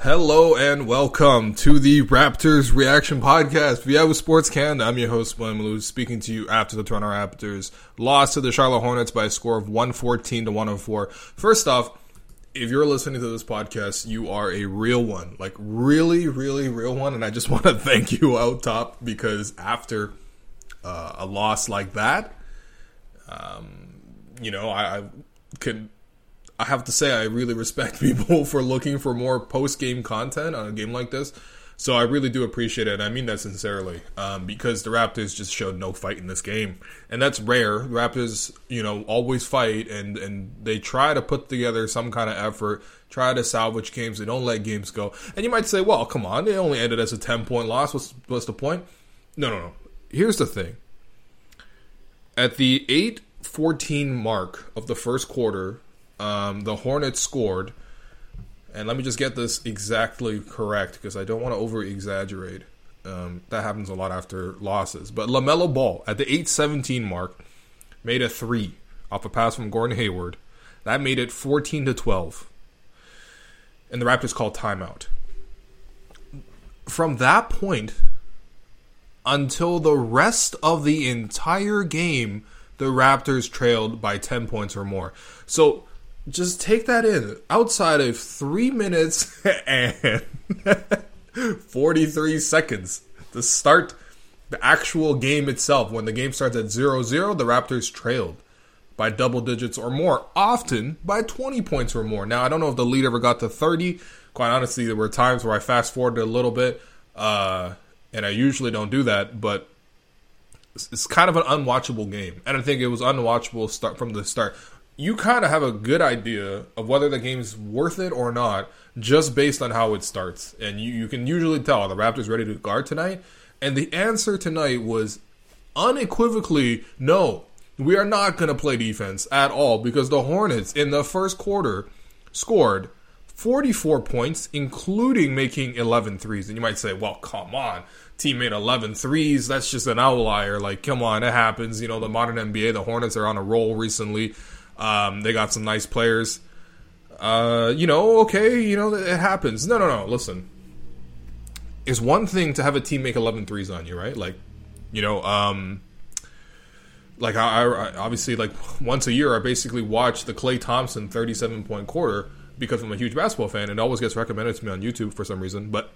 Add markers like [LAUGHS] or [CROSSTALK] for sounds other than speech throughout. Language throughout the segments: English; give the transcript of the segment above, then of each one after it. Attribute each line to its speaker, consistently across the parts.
Speaker 1: Hello and welcome to the Raptors Reaction Podcast via with Sports Canada. I'm your host, William Lou, speaking to you after the Toronto Raptors lost to the Charlotte Hornets by a score of 114 to 104. First off, if you're listening to this podcast, you are a real one, like really, really real one. And I just [LAUGHS] want to thank you out top because after uh, a loss like that, um, you know, I, I could, I have to say, I really respect [LAUGHS] people for looking for more post game content on a game like this. So I really do appreciate it. I mean that sincerely, um, because the Raptors just showed no fight in this game, and that's rare. The Raptors, you know, always fight, and and they try to put together some kind of effort, try to salvage games. They don't let games go. And you might say, well, come on, they only ended as a ten point loss. What's what's the point? No, no, no. Here's the thing. At the eight fourteen mark of the first quarter, um, the Hornets scored and let me just get this exactly correct because I don't want to over exaggerate. Um, that happens a lot after losses. But LaMelo Ball at the 817 mark made a three off a pass from Gordon Hayward. That made it 14 to 12. And the Raptors called timeout. From that point until the rest of the entire game, the Raptors trailed by 10 points or more. So just take that in. Outside of three minutes [LAUGHS] and 43 seconds to start the actual game itself, when the game starts at 0 0, the Raptors trailed by double digits or more, often by 20 points or more. Now, I don't know if the lead ever got to 30. Quite honestly, there were times where I fast forwarded a little bit, uh, and I usually don't do that, but it's kind of an unwatchable game. And I think it was unwatchable start from the start you kind of have a good idea of whether the game's worth it or not just based on how it starts. And you, you can usually tell the Raptors ready to guard tonight. And the answer tonight was unequivocally no. We are not going to play defense at all because the Hornets in the first quarter scored 44 points, including making 11 threes. And you might say, well, come on. Team made 11 threes. That's just an outlier. Like, come on, it happens. You know, the modern NBA, the Hornets are on a roll recently. Um, they got some nice players. Uh, you know, okay, you know, it happens. No, no, no. Listen, it's one thing to have a team make 11 threes on you, right? Like, you know, um, like I, I obviously like once a year I basically watch the Klay Thompson 37 point quarter because I'm a huge basketball fan and it always gets recommended to me on YouTube for some reason, but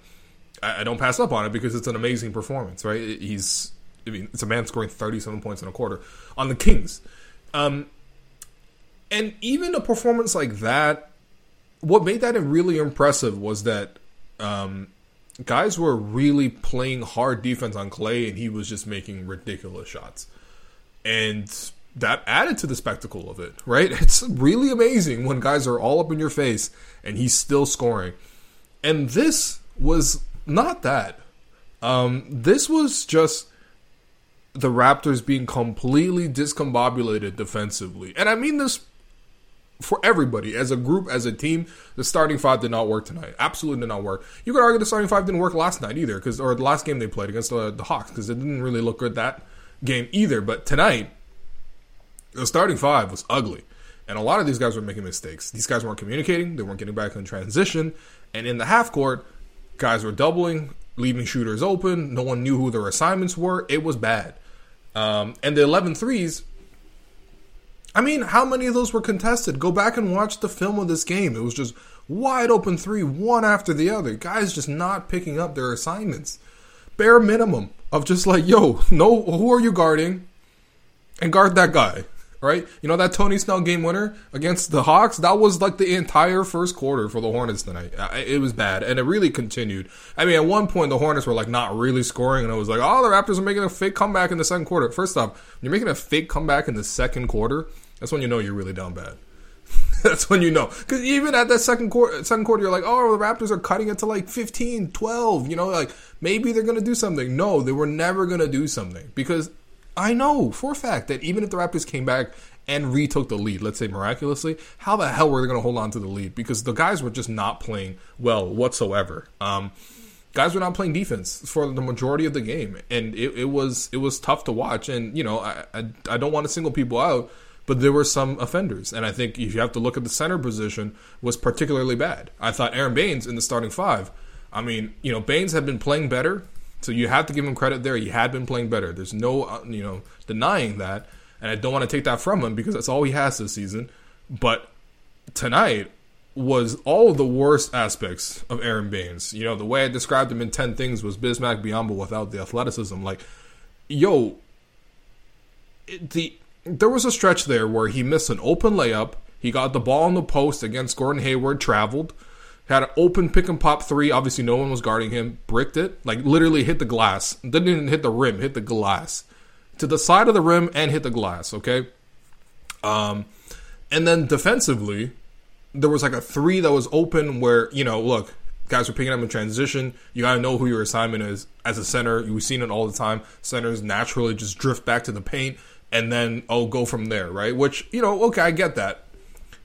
Speaker 1: I, I don't pass up on it because it's an amazing performance, right? He's, I mean, it's a man scoring 37 points in a quarter on the Kings. Um, and even a performance like that, what made that really impressive was that um, guys were really playing hard defense on Klay, and he was just making ridiculous shots. And that added to the spectacle of it, right? [LAUGHS] It's really amazing when guys are all up in your face and he's still scoring. And this was not that. Um, this was just the Raptors being completely discombobulated defensively. And I mean this for everybody as a group, as a team, the starting five did not work tonight. Absolutely did not work. You could argue the starting five didn't work last night either, because or the last game they played against the, the Hawks, because it didn't really look good that game either. But tonight, the starting five was ugly, and a lot of these guys were making mistakes. These guys weren't communicating. They weren't getting back in transition, and in the half court, guys were doubling, leaving shooters open. No one knew who their assignments were. It was bad. Um, and the 11 threes I mean, how many of those were contested? Go back and watch the film of this game. It was just wide open three, one after the other. Guys just not picking up their assignments. Bare minimum of just like, yo, no, who are you guarding? And guard that guy, right? You know that Tony Snell game winner against the Hawks? That was like the entire first quarter for the Hornets tonight. It was bad, and it really continued. I mean, at one point the Hornets were like not really scoring, and it was like, oh, the Raptors are making a fake comeback in the second quarter. First off, you're making a fake comeback in the second quarter that's when you know you're really down bad. [LAUGHS] That's when you know. Because even at that second quarter, second quarter, you're like, oh, the Raptors are cutting it to like 15, 12. You know, like maybe they're going to do something. No, they were never going to do something because I know for a fact that even if the Raptors came back and retook the lead, let's say miraculously, how the hell were they going to hold on to the lead? Because the guys were just not playing well whatsoever. Um, guys were not playing defense for the majority of the game, and it, it was it was tough to watch. And you know, I, I, I don't want to single people out, but there were some offenders, and I think if you have to look at the center position, was particularly bad. I thought Aaron Baynes in the starting five. I mean, you know, Baynes had been playing better, so you have to give him credit there. He had been playing better. There's no uh, you know denying that, and I don't want to take that from him because that's all he has this season. But tonight, was all the worst aspects of Aaron Baynes. You know, the way I described him in 10 things was Bismack Biyombo without the athleticism. Like, yo, the there was a stretch there where he missed an open layup. He got the ball on the post against Gordon Hayward, traveled, had an open pick and pop three. Obviously, no one was guarding him. Bricked it, like literally hit the glass. Didn't even hit the rim, hit the glass to the side of the rim and hit the glass. Okay, um, and then defensively, there was like a three that was open where you know, look, guys were picking up in transition. You got to know who your assignment is as a center. You've seen it all the time. Centers naturally just drift back to the paint and then oh go from there, right? Which you know, okay, I get that,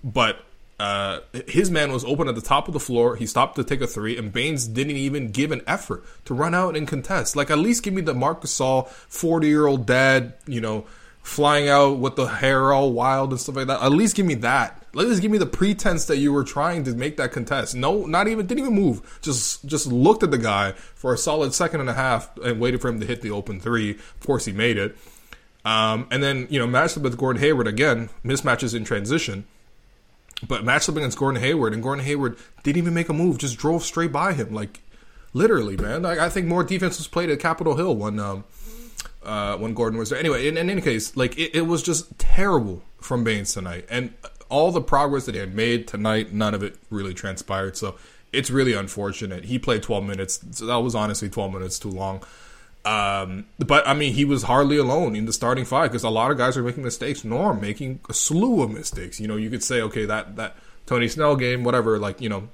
Speaker 1: but uh, his man was open at the top of the floor. He stopped to take a three, and Baynes didn't even give an effort to run out and contest. Like at least give me the Marc Gasol, forty year old dad, you know, flying out with the hair all wild and stuff like that. At least give me that. Let us give me the pretense that you were trying to make that contest. No, not even didn't even move. Just just looked at the guy for a solid second and a half and waited for him to hit the open three. Of course, he made it. Um, and then you know matched up with Gordon Hayward again. Mismatches in transition, but matched up against Gordon Hayward, and Gordon Hayward didn't even make a move. Just drove straight by him, like literally, man. I, I think more defense was played at Capitol Hill when um, uh, when Gordon was there. Anyway, in, in any case, like it, it was just terrible from Baynes tonight, and all the progress that he had made tonight, none of it really transpired. So it's really unfortunate. He played 12 minutes. So that was honestly 12 minutes too long. Um, but I mean, he was hardly alone in the starting five because a lot of guys are making mistakes. Norm making a slew of mistakes. You know, you could say, okay, that that Tony Snell game, whatever. Like, you know,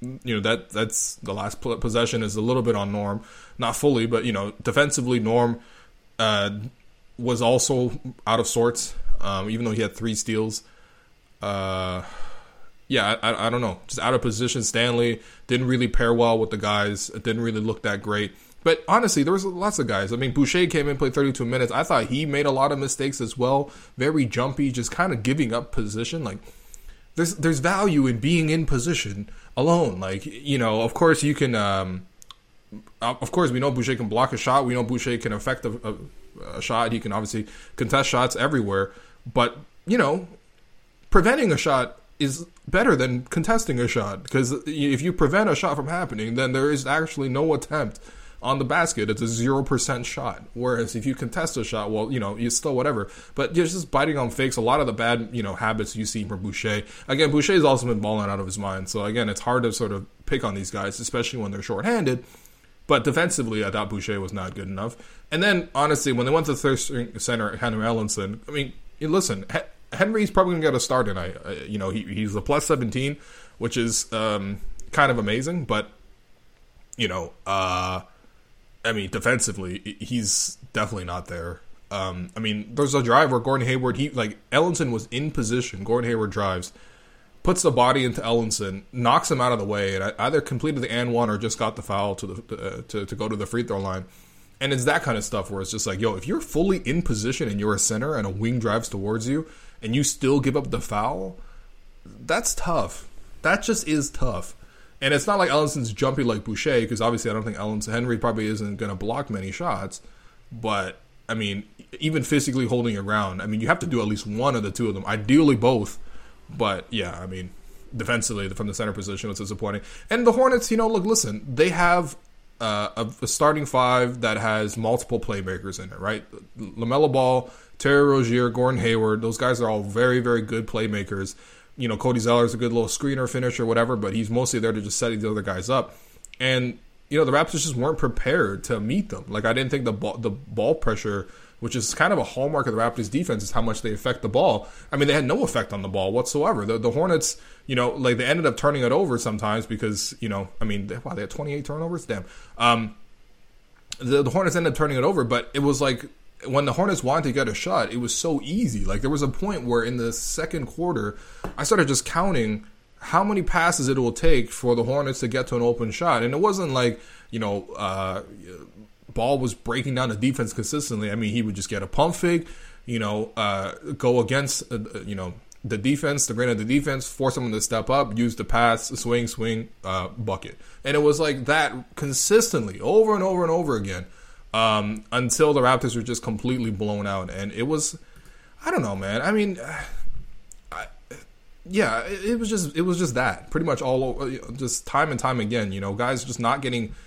Speaker 1: you know that that's the last possession is a little bit on Norm, not fully, but you know, defensively, Norm uh, was also out of sorts. Um, even though he had three steals, uh, yeah, I, I don't know, just out of position. Stanley didn't really pair well with the guys. It didn't really look that great. But honestly, there was lots of guys. I mean, Boucher came in, played 32 minutes. I thought he made a lot of mistakes as well. Very jumpy, just kind of giving up position. Like, there's there's value in being in position alone. Like, you know, of course you can. Um, of course, we know Boucher can block a shot. We know Boucher can affect a, a, a shot. He can obviously contest shots everywhere. But you know, preventing a shot is better than contesting a shot because if you prevent a shot from happening, then there is actually no attempt on the basket. It's a zero percent shot. Whereas if you contest a shot, well, you know, it's still whatever. But you're just biting on fakes. A lot of the bad, you know, habits you see from Boucher. Again, Boucher's also been balling out of his mind. So again, it's hard to sort of pick on these guys, especially when they're shorthanded. But defensively, I thought Boucher was not good enough. And then, honestly, when they went to the third string center, Henry Ellenson, I mean, listen, Henry's probably going to get a start tonight. Uh, you know, he, he's a plus 17, which is um, kind of amazing. But, you know, uh, I mean, defensively, he's definitely not there. Um, I mean, there's a drive where Gordon Hayward, he like Ellenson was in position. Gordon Hayward drives, puts the body into Ellenson, knocks him out of the way, and either completed the and one or just got the foul to the uh, to to go to the free throw line. And it's that kind of stuff where it's just like, yo, if you're fully in position and you're a center and a wing drives towards you, and you still give up the foul, that's tough. That just is tough. And it's not like Ellenson's jumpy like Boucher, because obviously I don't think Ellenson Henry probably isn't going to block many shots. But I mean, even physically holding your ground, I mean, you have to do at least one of the two of them. Ideally, both. But yeah, I mean, defensively from the center position was disappointing. And the Hornets, you know, look, listen, they have uh, a, a, starting five that has multiple playmakers in it, right? LaMelo Ball, Terry Rozier, Gordon Hayward, those guys are all very, very good playmakers. You know, Cody Zeller is a good little screener finisher, whatever, but he's mostly there to just set the other guys up. And you know, the Raptors just weren't prepared to meet them. Like I didn't think the ball, the ball pressure which is kind of a hallmark of the Raptors defense, is how much they affect the ball. I mean, they had no effect on the ball whatsoever. The, the Hornets, you know, like they ended up turning it over sometimes because, you know, I mean, wow, they had 28 turnovers? Damn. Um, the, the Hornets ended up turning it over, but it was like when the Hornets wanted to get a shot, it was so easy. Like there was a point where in the second quarter, I started just counting how many passes it will take for the Hornets to get to an open shot, and it wasn't like you know uh, Ball was breaking down the defense consistently. I mean, he would just get a pump fake, you know, uh, go against, uh, uh you know, the defense, the grain of the defense, force someone to step up, use the pass, swing, swing, uh, bucket. And it was like that consistently over and over and over again um, until the Raptors were just completely blown out. And it was, I don't know, man. I mean, I, yeah, it, it was just, it was just that pretty much all just time and time again, you know, guys just not getting –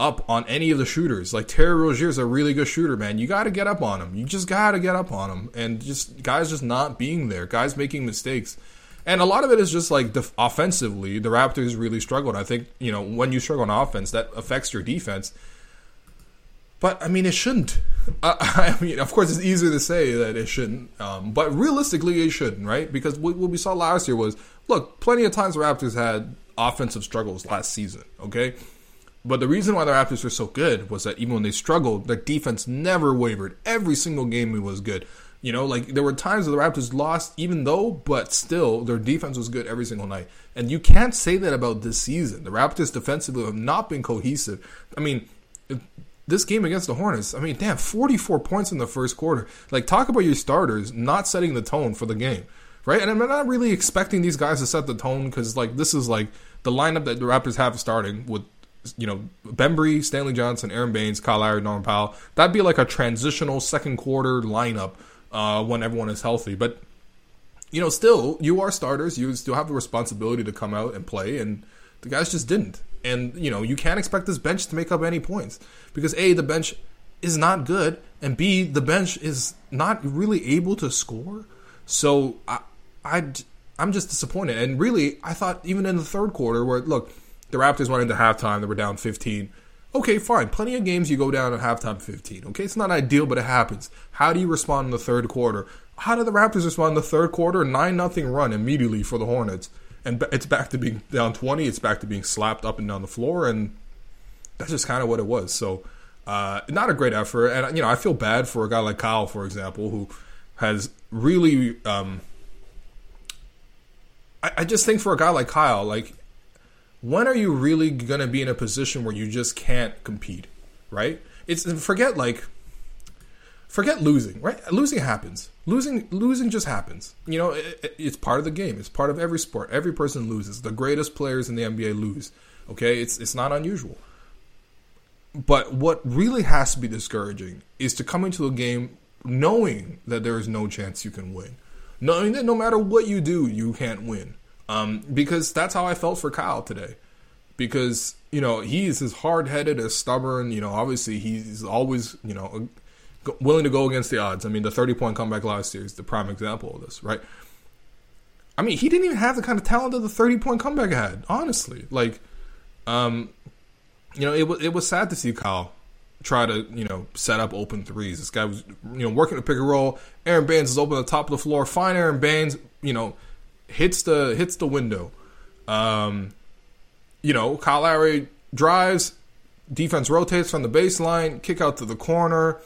Speaker 1: up on any of the shooters. Like Terry Rozier is a really good shooter, man. You got to get up on him. You just got to get up on him, and just guys just not being there, guys making mistakes, and a lot of it is just like def- offensively. The Raptors really struggled. I think you know when you struggle on offense, that affects your defense. But I mean, it shouldn't. [LAUGHS] Uh, I mean, of course, it's easier to say that it shouldn't, um, but realistically, it shouldn't, right? Because what, what we saw last year was, look, plenty of times the Raptors had offensive struggles last season. Okay, but the reason why the Raptors were so good was that even when they struggled, their defense never wavered. Every single game was good. You know, like there were times that the Raptors lost, even though, but still, their defense was good every single night. And you can't say that about this season. The Raptors defensively have not been cohesive. I mean, this game against the Hornets, I mean, damn, 44 points in the first quarter. Like, talk about your starters not setting the tone for the game, right? And I'm not really expecting these guys to set the tone because, like, this is like the lineup that the Raptors have starting with you know, Bembry, Stanley Johnson, Aaron Baynes, Kyle Lowry, Norman Powell. That'd be like a transitional second quarter lineup uh, when everyone is healthy. But you know, still, you are starters. You still have the responsibility to come out and play, and the guys just didn't. And you know, you can't expect this bench to make up any points because a the bench is not good, and b the bench is not really able to score. So I, I I'm just disappointed. And really, I thought even in the third quarter, where look the Raptors went into halftime. They were down 15. Okay, fine. Plenty of games you go down at halftime 15. Okay, it's not ideal, but it happens. How do you respond in the third quarter? How did the Raptors respond in the third quarter? 9 nothing run immediately for the Hornets. And it's back to being down 20. It's back to being slapped up and down the floor. And that's just kind of what it was. So, uh, not a great effort. And, you know, I feel bad for a guy like Kyle, for example, who has really. Um, I, I just think for a guy like Kyle, like when are you really going to be in a position where you just can't compete, right? It's forget like forget losing, right? Losing happens. Losing losing just happens. You know, it, it's part of the game. It's part of every sport. Every person loses. The greatest players in the NBA lose. Okay? It's it's not unusual. But what really has to be discouraging is to come into a game knowing that there is no chance you can win. Knowing that no matter what you do, you can't win. Um, because that's how I felt for Kyle today. Because you know he's as hard headed as stubborn. You know, obviously he's always you know willing to go against the odds. I mean, the thirty point comeback last year is the prime example of this, right? I mean, he didn't even have the kind of talent that the thirty point comeback had. Honestly, like, um, you know, it was it was sad to see Kyle try to you know set up open threes. This guy was you know working the pick and roll. Aaron Baynes is open at the top of the floor. Fine, Aaron Baynes, you know hits the hits the window. Um, you know, Kyle Lowry drives, defense rotates from the baseline, kick out to the corner.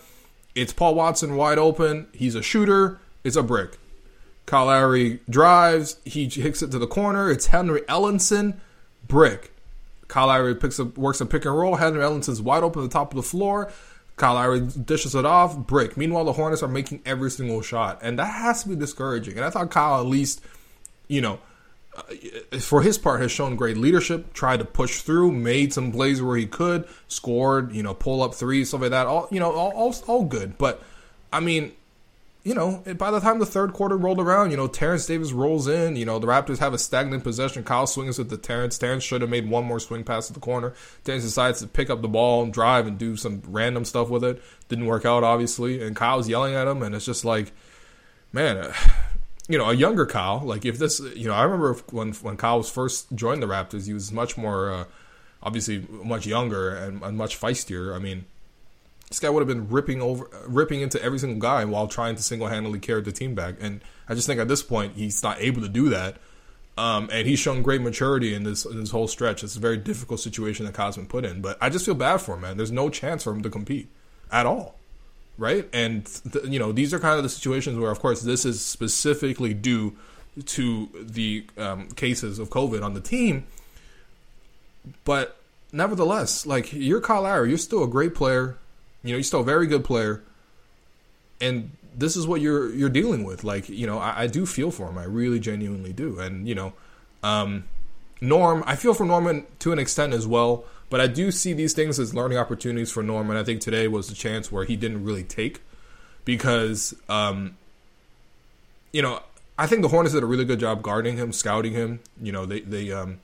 Speaker 1: It's Paul Watson wide open. He's a shooter. It's a brick. Kyle Lowry drives. He hits it to the corner. It's Henry Ellenson, brick. Kyle Lowry picks up, works a pick and roll. Henry Ellenson's wide open at the top of the floor. Kyle Lowry dishes it off, brick. Meanwhile, the Hornets are making every single shot, and that has to be discouraging. And I thought Kyle at least – you know, Uh, for his part, has shown great leadership. Tried to push through, made some plays where he could, scored. You know, pull up threes, stuff like that. All you know, all all, all good. But I mean, you know, by the time the third quarter rolled around, you know, Terence Davis rolls in. You know, the Raptors have a stagnant possession. Kyle swings with the Terence. Terence should have made one more swing pass to the corner. Terence decides to pick up the ball and drive and do some random stuff with it. Didn't work out, obviously. And Kyle's yelling at him, and it's just like, man, uh, you know, a younger Kyle, like if this, you know, I remember when when Kyle was first joined the Raptors, he was much more, uh, obviously, much younger and, and, much feistier. I mean, this guy would have been ripping over, ripping into every single guy while trying to single handedly carry the team back. And I just think at this point he's not able to do that. Um, and he's shown great maturity in this in this whole stretch. It's a very difficult situation that Kyle's been put in, but I just feel bad for him, man. There's no chance for him to compete at all, right? And th- you know, these are kind of the situations where, of course, this is specifically due to the um, cases of COVID on the team, but nevertheless, like you're Kyle Lowry, you're still a great player. You know, you're still a very good player, and this is what you're you're dealing with. Like, you know, I, I do feel for him. I really genuinely do. And you know, um, Norm, I feel for Norman to an extent as well. But I do see these things as learning opportunities for Norman. I think today was a chance where he didn't really take because, um, you know, I think the Hornets did a really good job guarding him, scouting him. You know, they they um,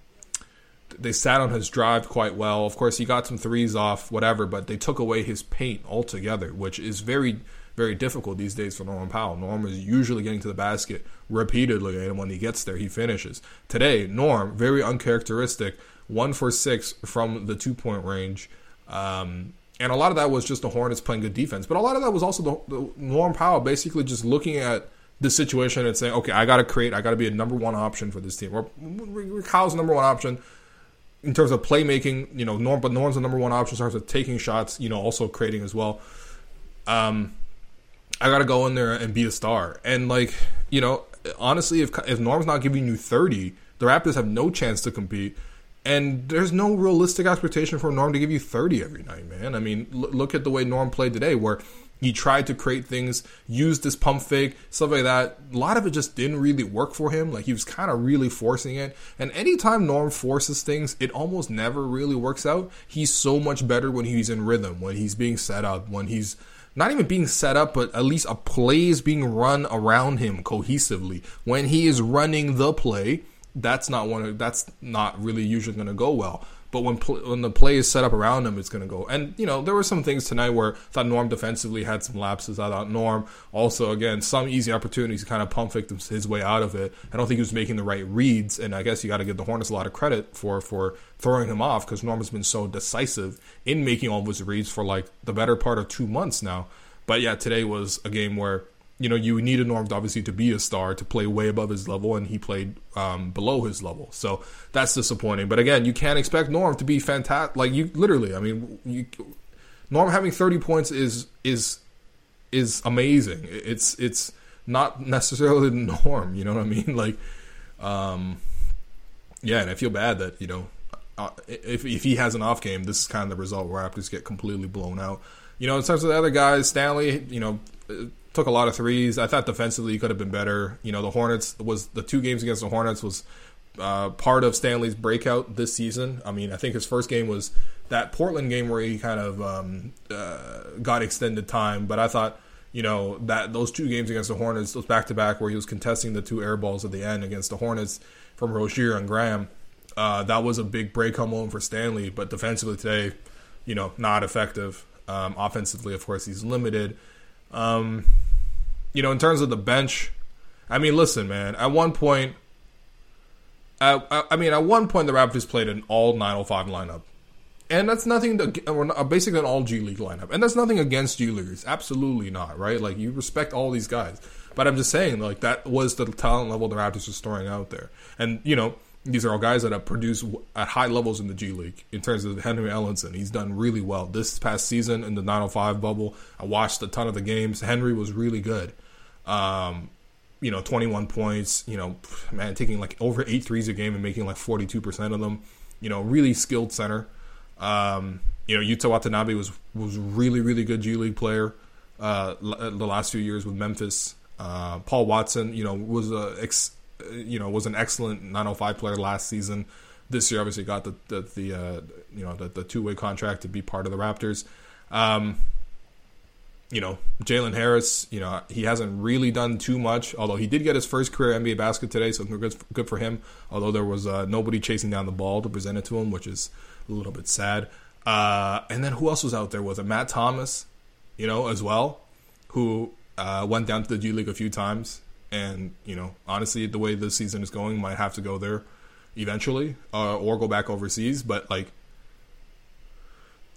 Speaker 1: they sat on his drive quite well. Of course, he got some threes off, whatever, but they took away his paint altogether, which is very, very difficult these days for Norman Powell. Norm is usually getting to the basket repeatedly, and when he gets there, he finishes. Today, Norm, very uncharacteristic, one for six from the two point range. Um, and a lot of that was just the Hornets playing good defense, but a lot of that was also the, the Norm Powell basically just looking at the situation and saying, okay, I got to create, I got to be a number one option for this team. Or Kyle's number one option in terms of playmaking, you know, Norm, but Norm's the number one option in terms of taking shots, you know, also creating as well. Um, I got to go in there and be a star. And like, you know, honestly, if if Norm's not giving you thirty, the Raptors have no chance to compete. And there's no realistic expectation for Norm to give you 30 every night, man. I mean, l- look at the way Norm played today, where he tried to create things, used this pump fake, stuff like that. A lot of it just didn't really work for him. Like he was kind of really forcing it. And anytime Norm forces things, it almost never really works out. He's so much better when he's in rhythm, when he's being set up, when he's not even being set up, but at least a play is being run around him cohesively. When he is running the play, that's not one. Of, that's not really usually going to go well. But when pl- when the play is set up around him, it's going to go. And you know, there were some things tonight where I thought Norm defensively had some lapses. I thought Norm also again some easy opportunities to kind of pump victims his way out of it. I don't think he was making the right reads, and I guess you got to give the Hornets a lot of credit for for throwing him off because Norm has been so decisive in making all of his reads for like the better part of two months now. But yeah, today was a game where you know, you needed Norm obviously to be a star to play way above his level, and he played um, below his level. So that's disappointing. But again, you can't expect Norm to be fantastic. Like you, literally, I mean, you, Norm having thirty points is is is amazing. It's it's not necessarily [LAUGHS] norm. You know what I mean? Like, um, yeah, and I feel bad that you know uh, if if he has an off game, this is kind of the result where Raptors get completely blown out. You know, in terms of the other guys, Stanley, you know took a lot of threes. I thought defensively he could have been better. You know, the Hornets was the two games against the Hornets was uh, part of Stanley's breakout this season. I mean, I think his first game was that Portland game where he kind of um, uh, got extended time, but I thought. You know that those two games against the Hornets, those back to back, where he was contesting the two air balls at the end against the Hornets from Rozier and Graham, uh, that was a big break home home for Stanley. But defensively today, you know, not effective. Um, offensively, of course, he's limited. Um, you know, in terms of the bench, I mean, listen, man. At one point, I, I mean, at one point, the Raptors played an all 905 lineup, and that's nothing to uh, basically an all G League lineup, and that's nothing against G Leaguers. Absolutely not, right? Like you respect all these guys, but I'm just saying, like that was the talent level the Raptors were storing out there, and you know. These are all guys that have produced at high levels in the G League. In terms of Henry Ellenson, he's done really well this past season in the 905 bubble. I watched a ton of the games. Henry was really good. Um, you know, 21 points, you know, man, taking like over eight threes a game and making like 42% of them. You know, really skilled center. Um, you know, Yuta Watanabe was was really really good G League player uh, the last few years with Memphis. Uh, Paul Watson, you know, was a ex, you know was an excellent 905 player last season. This year, obviously, got the the, the uh, you know the, the two way contract to be part of the Raptors. Um, you know, Jalen Harris, you know, he hasn't really done too much, although he did get his first career NBA basket today, so good, for him. Although there was uh, nobody chasing down the ball to present it to him, which is a little bit sad. Uh, and then who else was out there? Was it Matt Thomas, you know, as well, who uh, went down to the G League a few times. And, you know, honestly, the way this season is going, might have to go there eventually uh, or go back overseas. But, like,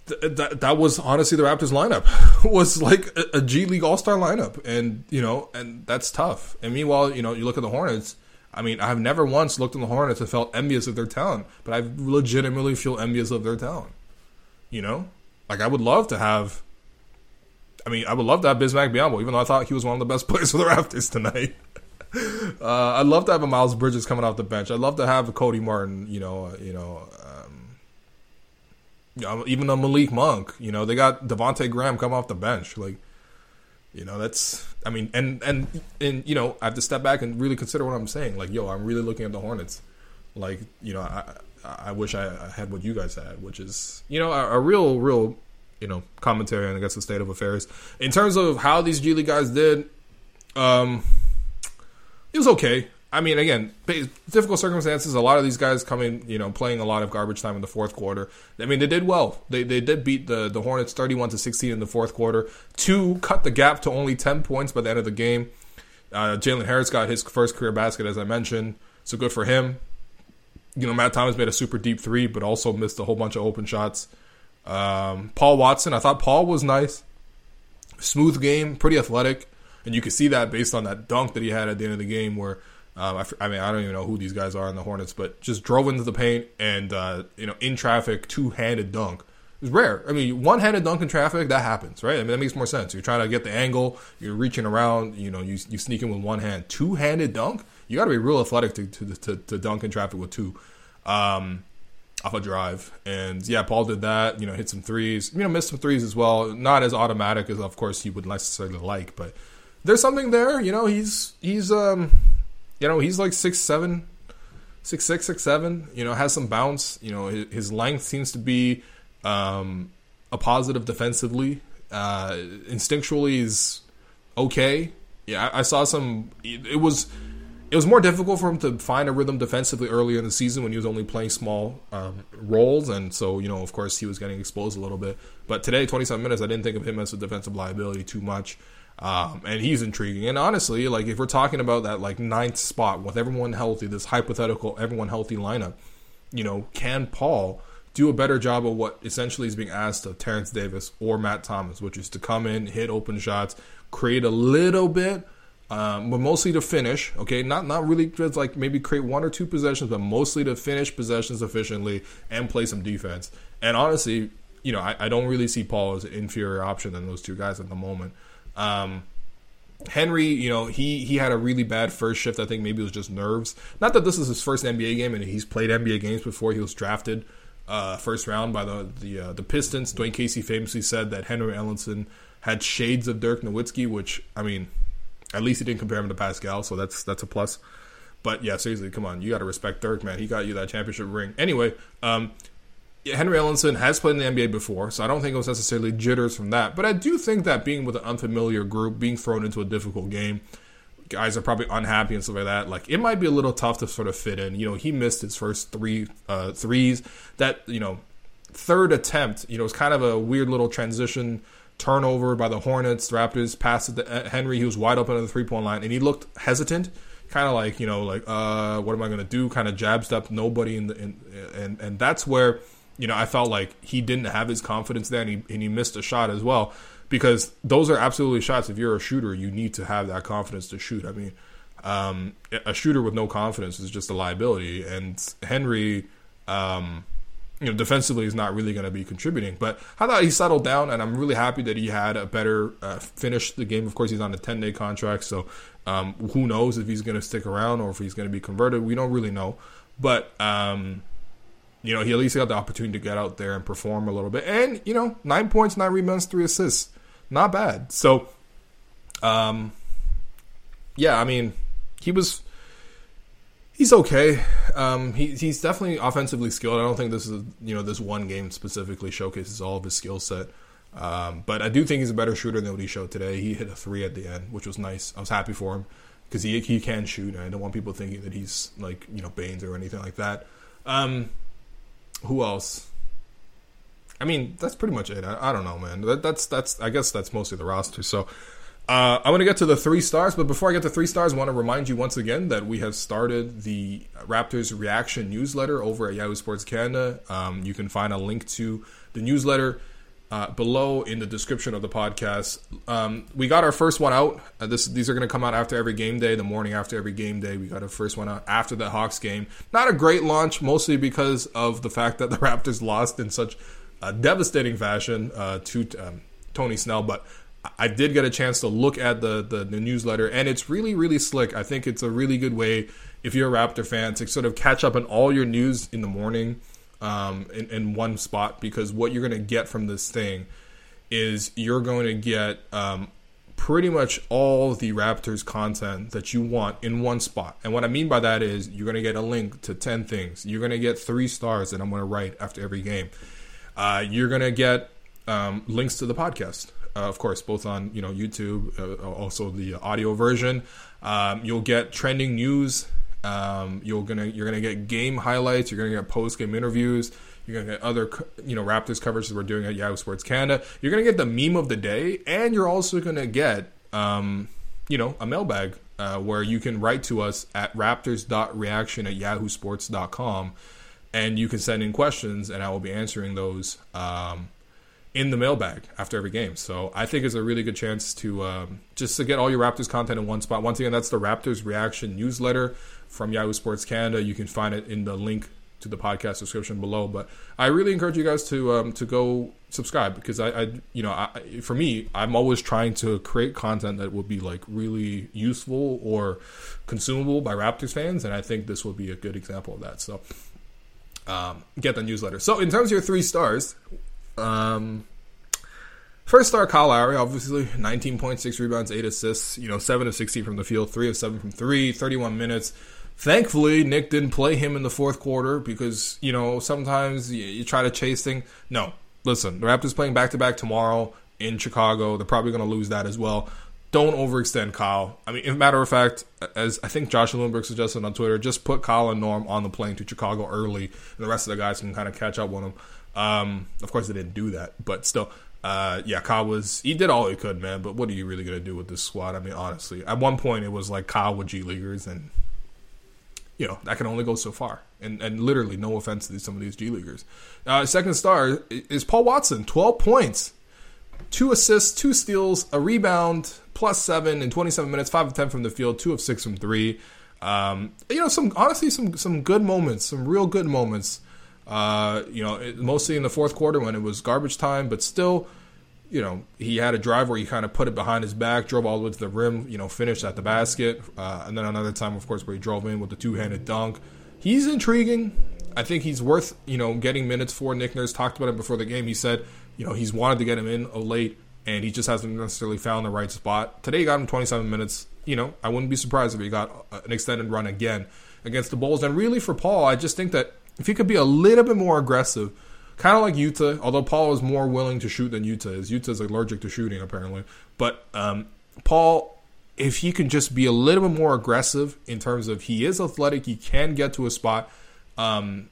Speaker 1: th- that that was honestly the Raptors lineup [LAUGHS] was like a, a G League All Star lineup, and you know, and that's tough. And meanwhile, you know, you look at the Hornets. I mean, I've never once looked at the Hornets and felt envious of their talent, but I legitimately feel envious of their talent. You know, like I would love to have. I mean, I would love to have Bismack Biyombo, even though I thought he was one of the best [LAUGHS] players for the Raptors tonight. [LAUGHS] uh, I'd love to have a Miles Bridges coming off the bench. I'd love to have a Cody Martin. You know, uh, you know, um, even a Malik Monk. You know, they got Devonte Graham come off the bench. Like, you know, that's. I mean, and and and you know, I have to step back and really consider what I'm saying. Like, yo, I'm really looking at the Hornets. Like, you know, I I wish I had what you guys had, which is you know a, a real real you know commentary on I guess the state of affairs in terms of how these G League guys did. Um, it was okay. I mean, again, difficult circumstances. A lot of these guys coming, you know, playing a lot of garbage time in the fourth quarter. I mean, they did well. They they did beat the the Hornets thirty one to sixteen in the fourth quarter to cut the gap to only ten points by the end of the game. Uh, Jalen Harris got his first career basket, as I mentioned, so good for him. You know, Matt Thomas made a super deep three, but also missed a whole bunch of open shots. Um, Paul Watson, I thought Paul was nice, smooth game, pretty athletic, and you could see that based on that dunk that he had at the end of the game where um, I, I, mean, I don't even know who these guys are in the Hornets, but just drove into the paint and uh, you know in traffic, two handed dunk. It's rare. I mean, one handed dunk in traffic that happens, right? I mean, that makes more sense. You're trying to get the angle, you're reaching around, you know, you you sneak in with one hand. Two handed dunk, you got to be real athletic to, to, to to dunk in traffic with two. Um, off a drive. And yeah, Paul did that, you know, hit some threes, you know, missed some threes as well. Not as automatic as of course he would necessarily like, but there's something there, you know, he's he's um you know, he's like six seven, six six, six seven. You know, has some bounce. You know, his, his length seems to be um, a positive defensively. Uh, instinctually, is okay. Yeah, I, I saw some. It, it was it was more difficult for him to find a rhythm defensively earlier in the season when he was only playing small um, roles, and so you know, of course, he was getting exposed a little bit. But today, 27 minutes, I didn't think of him as a defensive liability too much. Um, and he's intriguing. And honestly, like if we're talking about that like ninth spot with everyone healthy, this hypothetical everyone healthy lineup, you know, can Paul do a better job of what essentially is being asked of Terence Davis or Matt Thomas, which is to come in, hit open shots, create a little bit, um, but mostly to finish. Okay, not not really just like maybe create one or two possessions, but mostly to finish possessions efficiently and play some defense. And honestly, you know, I, I don't really see Paul as an inferior option than those two guys at the moment. Um, Henry, you know, he he had a really bad first shift. I think maybe it was just nerves. Not that this is his first NBA game, and he's played NBA games before. He was drafted uh, first round by the the uh, the Pistons. Dwane Casey famously said that Henry Ellenson had shades of Dirk Nowitzki, which I mean, at least he didn't compare him to Pascal, so that's that's a plus. But yeah, seriously, come on, you got to respect Dirk, man. He got you that championship ring. Anyway, um, Henry Ellenson has played in the NBA before, so I don't think it was necessarily jitters from that. But I do think that being with an unfamiliar group, being thrown into a difficult game, guys are probably unhappy and stuff like that. Like it might be a little tough to sort of fit in. You know, he missed his first three uh, threes. That you know, third attempt, you know, was kind of a weird little transition turnover by the Hornets. The Raptors passed it to uh, Henry. He was wide open at the three point line, and he looked hesitant kind of like you know like uh what am i going to do kind of jab step nobody in the in, and and that's where you know, I felt like he didn't have his confidence there and he, and he missed a shot as well because those are absolutely shots. If you're a shooter, you need to have that confidence to shoot. I mean, um, a shooter with no confidence is just a liability. And Henry, um, you know, defensively is not really going to be contributing. But I thought he settled down, and I'm really happy that he had a better uh, finish the game. Of course, he's on a 10 day contract, so um, who knows if he's going to stick around or if he's going to be converted. We don't really know. But um, you know, he at least got the opportunity to get out there and perform a little bit. And, you know, nine points, nine rebounds, three assists. Not bad. So, um, yeah, I mean, he was, he's okay. Um, he, he's definitely offensively skilled. I don't think this is, you know, this one game specifically showcases all of his skill set. Um, but I do think he's a better shooter than what he showed today. He hit a three at the end, which was nice. I was happy for him because he, he can shoot. I don't want people thinking that he's like, you know, Baynes or anything like that. Um, who else? I mean, that's pretty much it. I, I don't know, man. That, that's that's. I guess that's mostly the roster. So. Uh, I'm going to get to the three stars, but before I get to three stars, I want to remind you once again that we have started the Raptors reaction newsletter over at Yahoo Sports Canada. Um, you can find a link to the newsletter uh, below in the description of the podcast. Um, we got our first one out. Uh, this these are going to come out after every game day, the morning after every game day. We got our first one out after the Hawks game. Not a great launch, mostly because of the fact that the [LAUGHS] Raptors lost in such a devastating fashion uh, to um, Tony Snell, but. I did get a chance to look at the, the, the newsletter, and it's really really slick. I think it's a really good way if you're a Raptor fan to sort of catch up on all your news in the morning um, in, in, one spot because what you're going to get from this thing is you're going to get um, pretty much all the Raptors content that you want in one spot. And what I mean by that is you're going to get a link to 10 things. You're going to get three stars that I'm going to write after every game. Uh, you're going to get um, links to the podcast. Uh, of course, both on you know YouTube, uh, also the audio version. Um, you'll get trending news um, you're gonna you're gonna get game highlights. You're gonna get post game interviews. You're gonna get other you know Raptors coverage we're doing at Yahoo Sports Canada. You're gonna get the meme of the day, and you're also gonna get um, you know a mailbag uh, where you can write to us at raptors.reaction at yahoosports.com and you can send in questions and I will be answering those um, in the mailbag after every game. So I think it's a really good chance to um, just to get all your Raptors content in one spot. Once again, that's the Raptors Reaction newsletter from Yahoo Sports Canada. You can find it in the link to the podcast description below. But I really encourage you guys to um, to go subscribe because I, I you know I, for me I'm always trying to create content that will be like really useful or consumable by Raptors fans, and I think this will be a good example of that. So um, get the newsletter. So in terms of your three stars, um, first star Kyle Lowry, obviously 19.6 rebounds, 8 assists, you know, 7 of 16 from the field, 3 of 7 from 3, 31 minutes. Thankfully, Nick didn't play him in the fourth quarter because, you know, sometimes you, you try to chase things. No, listen, the Raptors playing back to back tomorrow in Chicago. They're probably going to lose that as well. Don't overextend Kyle. I mean, matter of fact, as I think Josh Lewenberg suggested on Twitter, just put Kyle and Norm on the plane to Chicago early, and the rest of the guys can kind of catch up with them. Um, of course, they didn't do that, but still, uh, yeah, Kyle was he did all he could, man. But what are you really gonna do with this squad? I mean, honestly, at one point it was like Kyle with G leaguers, and you know that can only go so far. And and literally, no offense to some of these G leaguers. Uh, second star is Paul Watson, twelve points, two assists, two steals, a rebound, plus seven in twenty seven minutes, five of ten from the field, two of six from three. Um, you know, some honestly, some some good moments, some real good moments. Uh, you know, it, mostly in the fourth quarter when it was garbage time, but still, you know, he had a drive where he kind of put it behind his back, drove all the way to the rim, you know, finished at the basket, uh, and then another time, of course, where he drove in with the two-handed dunk. He's intriguing. I think he's worth, you know, getting minutes for. Nick Nurse talked about it before the game. He said, you know, he's wanted to get him in late, and he just hasn't necessarily found the right spot. Today, he got him 27 minutes. You know, I wouldn't be surprised if he got an extended run again against the Bulls. And really, for Paul, I just think that if he could be a little bit more aggressive, kind of like Yuta, although Paul is more willing to shoot than Yuta is. Yuta is allergic to shooting apparently, but um, Paul, if he can just be a little bit more aggressive in terms of he is athletic, he can get to a spot. Um,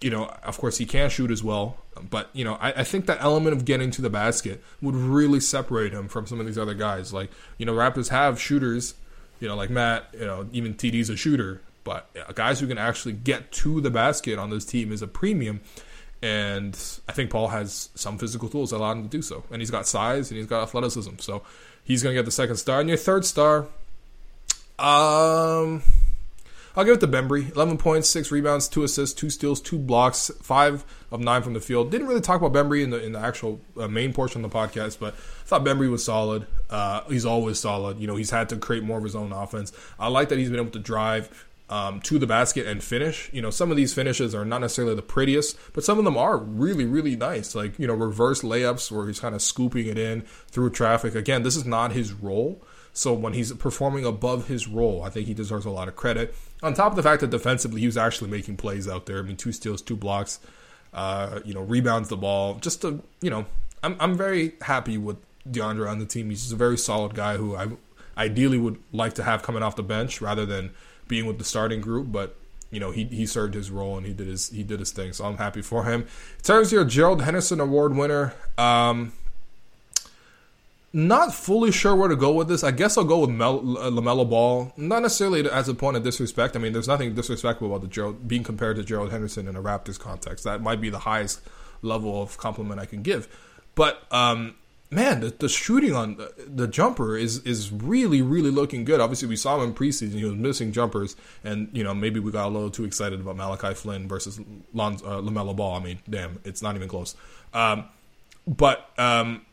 Speaker 1: you know, of course, he can't shoot as well, but you know, I, I, think that element of getting to the basket would really separate him from some of these other guys. Like, you know, Raptors have shooters, you know, like Matt. You know, even TD's a shooter, but guys who can actually get to the basket on this team is a premium. And I think Paul has some physical tools that allow him to do so. And he's got size and he's got athleticism. So he's going to get the second star. And your third star, um, I'll give it to Bembry. 11 points, 6 rebounds, 2 assists, 2 steals, 2 blocks, 5 of 9 from the field. Didn't really talk about Bembry in the, in the actual uh, main portion of the podcast, but I thought Bembry was solid. Uh, he's always solid. You know, he's had to create more of his own offense. I like that he's been able to drive um, to the basket and finish. You know, some of these finishes are not necessarily the prettiest, but some of them are really, really nice. Like, you know, reverse layups where he's kind of scooping it in through traffic. Again, this is not his role. So when he's performing above his role, I think he deserves a lot of credit. On top of the fact that defensively, he was actually making plays out there. I mean, two steals, two blocks, uh, you know, rebounds the ball. Just to, you know, I'm, I'm very happy with DeAndre on the team. He's just a very solid guy who I ideally would like to have coming off the bench rather than – being with the starting group, but you know he he served his role and he did his he did his thing. So I'm happy for him. In terms of your Gerald Henderson Award winner, um, not fully sure where to go with this. I guess I'll go with Mel, uh, Lamelo Ball. Not necessarily as a point of disrespect. I mean, there's nothing disrespectful about the Gerald being compared to Gerald Henderson in a Raptors context. That might be the highest level of compliment I can give. But um, man, the, the shooting on the, the, jumper is is really really looking good. Obviously, we saw him in preseason; he was missing jumpers, and you know maybe we got a little too excited about Malachi Flynn versus Lon, uh, Lamelo Ball. I mean, damn, it's not even close. Um, but um,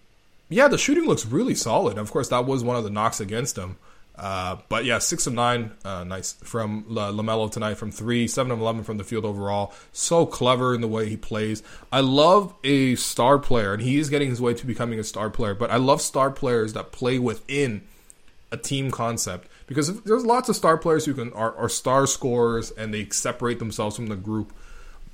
Speaker 1: yeah, the shooting looks really solid. Of course, that was one of the knocks against him. Uh, but yeah, six of nine, uh, nice from uh, Lamelo tonight from three, seven of eleven from the field overall. So clever in the way he plays. I love a star player, and he is getting his way to becoming a star player. But I love star players that play within a team concept because there's lots of star players who can are, are star scorers and they separate themselves from the group.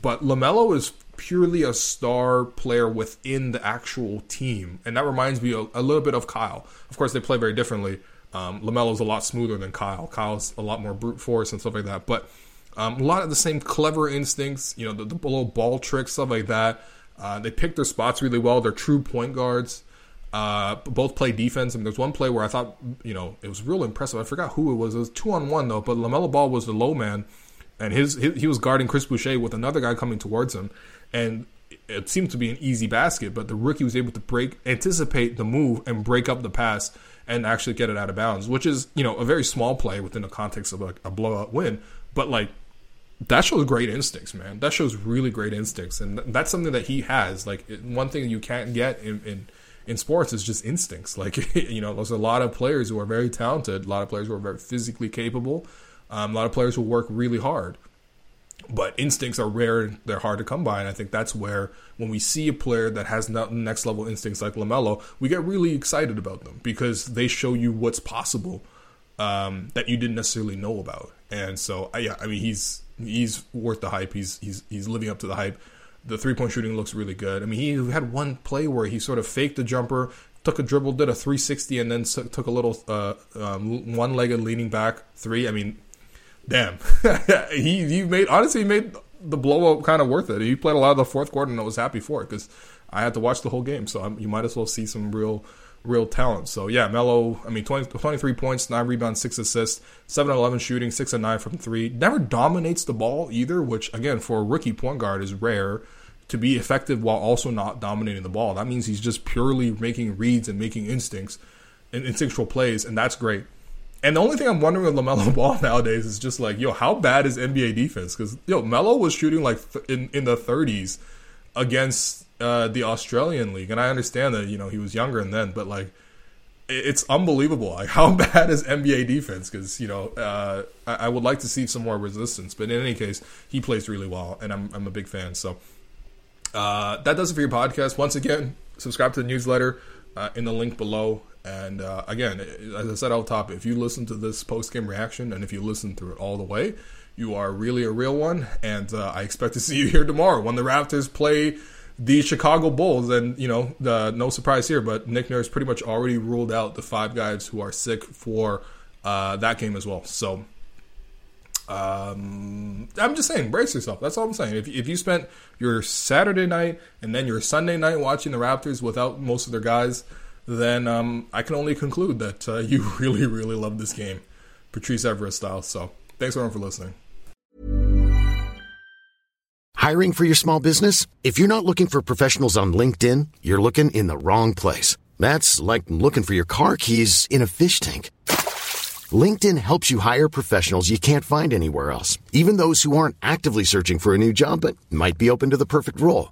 Speaker 1: But Lamelo is purely a star player within the actual team, and that reminds me a, a little bit of Kyle. Of course, they play very differently um, Lamelo's a lot smoother than Kyle. Kyle's a lot more brute force and stuff like that. But um, a lot of the same clever instincts, you know, the, the little ball tricks, stuff like that. Uh, they pick their spots really well. They're true point guards. Uh, both play defense. I mean, there's one play where I thought, you know, it was real impressive. I forgot who it was. It was two on one though, but Lamelo Ball was the low man, and his, his he was guarding Chris Boucher with another guy coming towards him, and it seemed to be an easy basket. But the rookie was able to break, anticipate the move, and break up the pass and actually get it out of bounds, which is you know a very small play within the context of a, a blowout win, but like that shows great instincts, man. That shows really great instincts, and that's something that he has. Like one thing you can't get in, in in sports is just instincts. Like [LAUGHS] you know, there's a lot of players who are very talented, a lot of players who are very physically capable, um, a lot of players who work really hard but instincts are rare they're hard to come by and i think that's where when we see a player that has next level instincts like lamelo we get really excited about them because they show you what's possible um, that you didn't necessarily know about. And so yeah i mean he's he's worth the hype. He's he's he's living up to the hype. The three point shooting looks really good. I mean he had one play where he sort of faked the jumper took a dribble did a 360 and then took a little uh, um, one legged leaning back three. I mean damn, [LAUGHS] he he made honestly he made the blowout kind of worth it. He played a lot of the fourth quarter, and I was happy for it because I had to watch the whole game. So I'm, you might as well see some real real talent. So yeah, Melo, I mean 20, 23 points, 9 rebounds, 6 assists, 7 11 shooting, 6 and 9 from 3. Never dominates the ball either, which again for a rookie point guard is rare to be effective while also not dominating the ball. That means he's just purely making reads and making instincts and instinctual plays and that's great. And the only thing I'm wondering with Lamelo [LAUGHS] Ball nowadays is just like, yo, how bad is NBA defense? Because yo, Melo was shooting like in in the 30s against uh, the Australian league, and I understand that you know he was younger and then, but like, it's unbelievable. Like, [LAUGHS] how bad is NBA defense? Because you know, uh, I, I, would like to see some more resistance. But in any case, he plays really well, and I'm I'm a big fan. So uh, that does it for your podcast. Once again, subscribe to the newsletter uh, in the link below. And uh, again, as I said out top, if you listen to this post game reaction and if you listen through it all the way, you are really a real one. And uh, I expect to [LAUGHS] see you here tomorrow when the Raptors play the Chicago Bulls. And, you know, the, no surprise here, but Nick Nurse pretty much already ruled out the five guys who are sick for uh, that game as well. So. Um, I'm just saying, brace yourself. That's all I'm saying. If, if you spent your Saturday night and then your Sunday night watching the Raptors without most of their guys, then um, I can only conclude that uh, you [LAUGHS] really, really love this game, Patrice Evra style. So thanks everyone for listening.
Speaker 2: Hiring for your small business? If you're not looking for professionals on LinkedIn, you're looking in the wrong place. That's like looking for your car keys in a fish tank. LinkedIn helps you hire professionals you can't find anywhere else, even those who aren't actively searching for a new job but might be open to the perfect role.